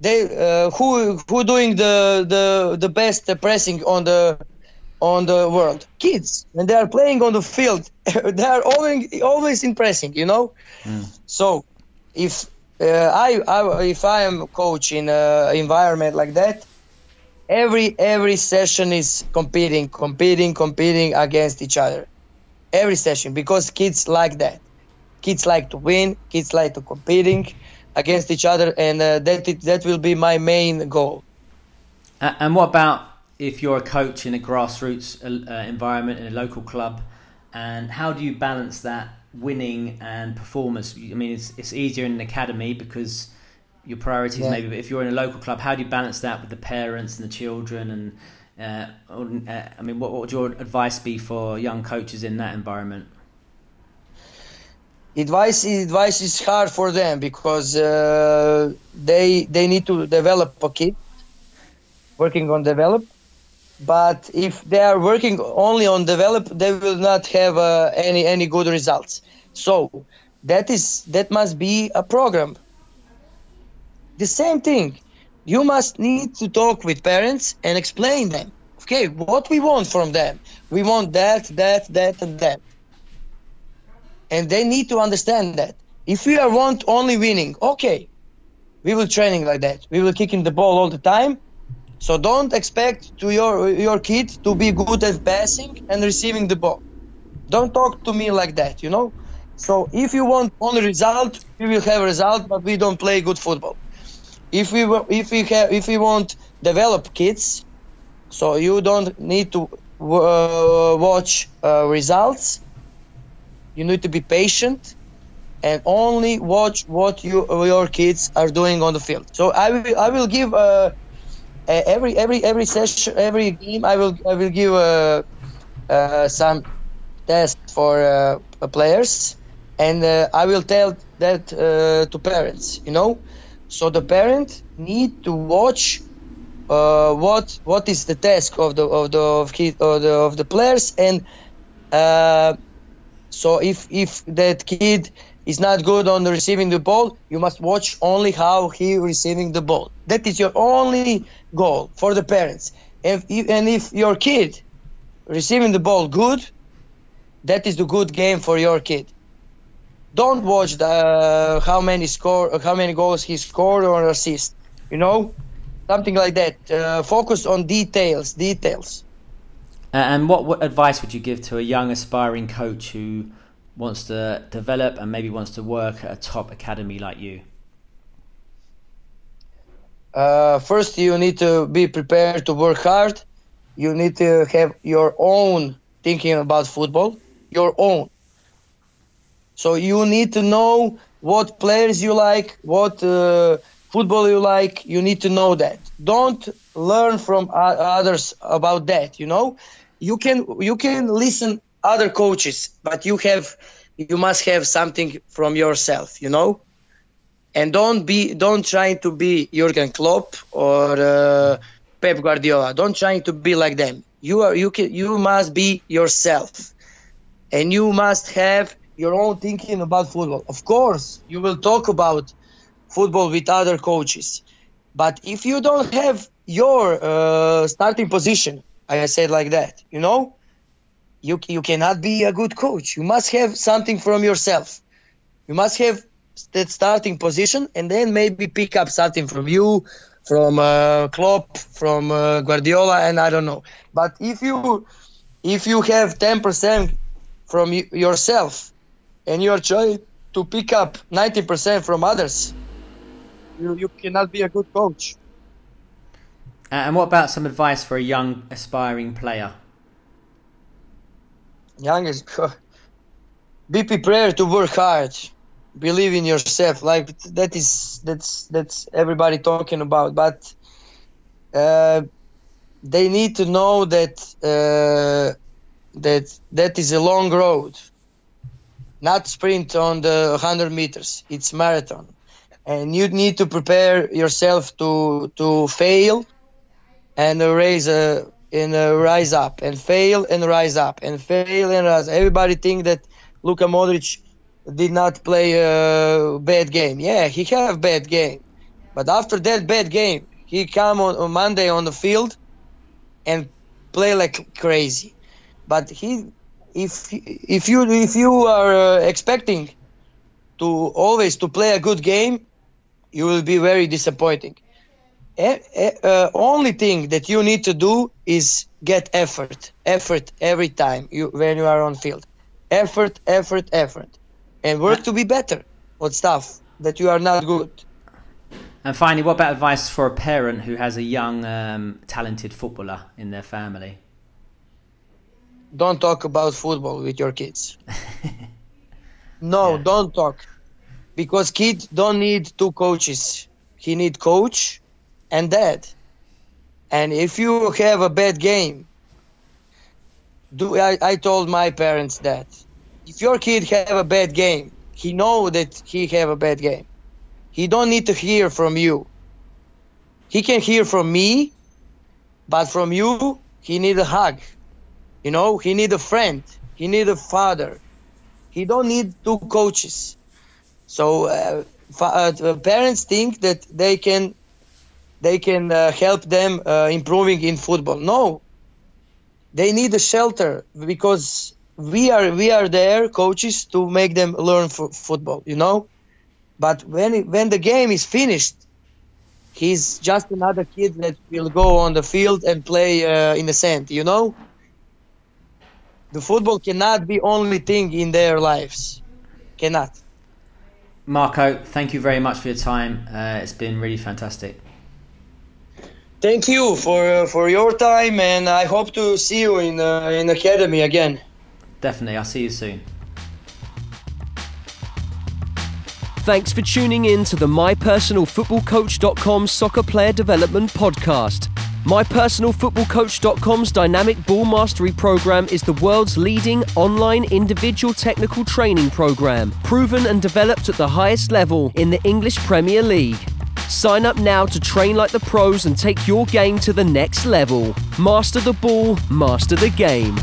they uh, who who doing the the the best pressing on the on the world. Kids, when they are playing on the field, they are always always impressing, you know. Mm. So, if uh, I, I, if I am a coach in an environment like that, every every session is competing, competing, competing against each other. Every session because kids like that. Kids like to win. Kids like to competing against each other, and uh, that it, that will be my main goal. And what about if you're a coach in a grassroots uh, uh, environment in a local club, and how do you balance that winning and performance? I mean, it's, it's easier in an academy because your priorities yeah. maybe, but if you're in a local club, how do you balance that with the parents and the children? And uh, uh, I mean, what, what would your advice be for young coaches in that environment? Advice advice is hard for them because uh, they they need to develop a kid, working on develop, but if they are working only on develop they will not have uh, any any good results. So that is that must be a program. The same thing. You must need to talk with parents and explain them. Okay what we want from them? We want that that that and that and they need to understand that if we are want only winning okay we will training like that we will kicking the ball all the time so don't expect to your your kid to be good at passing and receiving the ball. Don't talk to me like that, you know. So if you want only result, we will have result, but we don't play good football. If we if we have if we want develop kids, so you don't need to uh, watch uh, results. You need to be patient and only watch what you your kids are doing on the field. So I will I will give. Uh, every every every session, every game, I will I will give uh, uh, some tests for uh, players, and uh, I will tell that uh, to parents. You know, so the parent need to watch what what is the task of the of the of, kid, of the of the players, and so if if that kid is not good on receiving the ball, you must watch only how he receiving the ball. That is your only goal for the parents. If, and if your kid receiving the ball good, that is the good game for your kid. Don't watch the how many score how many goals he scored or assist. You know, something like that. Uh, focus on details, details. And what, what advice would you give to a young aspiring coach who wants to develop and maybe wants to work at a top academy like you? Uh, first, you need to be prepared to work hard. You need to have your own thinking about football, your own. So you need to know what players you like, what uh, football you like. You need to know that. Don't learn from others about that. You know, you can you can listen other coaches, but you have you must have something from yourself. You know, and don't be don't try to be Jurgen Klopp or uh, Pep Guardiola. Don't try to be like them. You are you can you must be yourself, and you must have your own thinking about football. Of course, you will talk about football with other coaches, but if you don't have your uh, starting position, I said like that, you know, you you cannot be a good coach. You must have something from yourself. You must have that starting position and then maybe pick up something from you, from uh, Klopp, from uh, Guardiola, and I don't know. But if you if you have 10% from yourself and you're trying to pick up 90% from others, you, you cannot be a good coach. And what about some advice for a young aspiring player? Young is be prepared to work hard. Believe in yourself. Like that is that's that's everybody talking about but uh, they need to know that uh, that that is a long road. Not sprint on the 100 meters. It's marathon. And you need to prepare yourself to to fail and raise a and rise up and fail and rise up and fail and rise everybody think that Luka Modric did not play a bad game. Yeah, he had a bad game, but after that bad game, he come on, on Monday on the field and play like crazy. But he, if if you if you are uh, expecting to always to play a good game, you will be very disappointing. Uh, only thing that you need to do is get effort, effort every time you when you are on field, effort, effort, effort and work to be better with stuff that you are not good. And finally, what about advice for a parent who has a young, um, talented footballer in their family? Don't talk about football with your kids. no, yeah. don't talk, because kids don't need two coaches. He need coach and dad. And if you have a bad game, do I, I told my parents that if your kid have a bad game, he know that he have a bad game. He don't need to hear from you. He can hear from me, but from you, he need a hug. You know, he need a friend. He need a father. He don't need two coaches. So uh, uh, parents think that they can they can uh, help them uh, improving in football. No, they need a shelter because we are we are there coaches to make them learn football you know? But when when the game is finished he's just another kid that will go on the field and play uh, in the sand you know? The football cannot be only thing in their lives. Cannot. Marko thank you very much for your time. Uh, it's been really fantastic thank you for for your time and i hope to see you in uh, in academy again Definitely. I'll see you soon. Thanks for tuning in to the MyPersonalFootballCoach.com Soccer Player Development Podcast. MyPersonalFootballCoach.com's Dynamic Ball Mastery program is the world's leading online individual technical training program, proven and developed at the highest level in the English Premier League. Sign up now to train like the pros and take your game to the next level. Master the ball, master the game.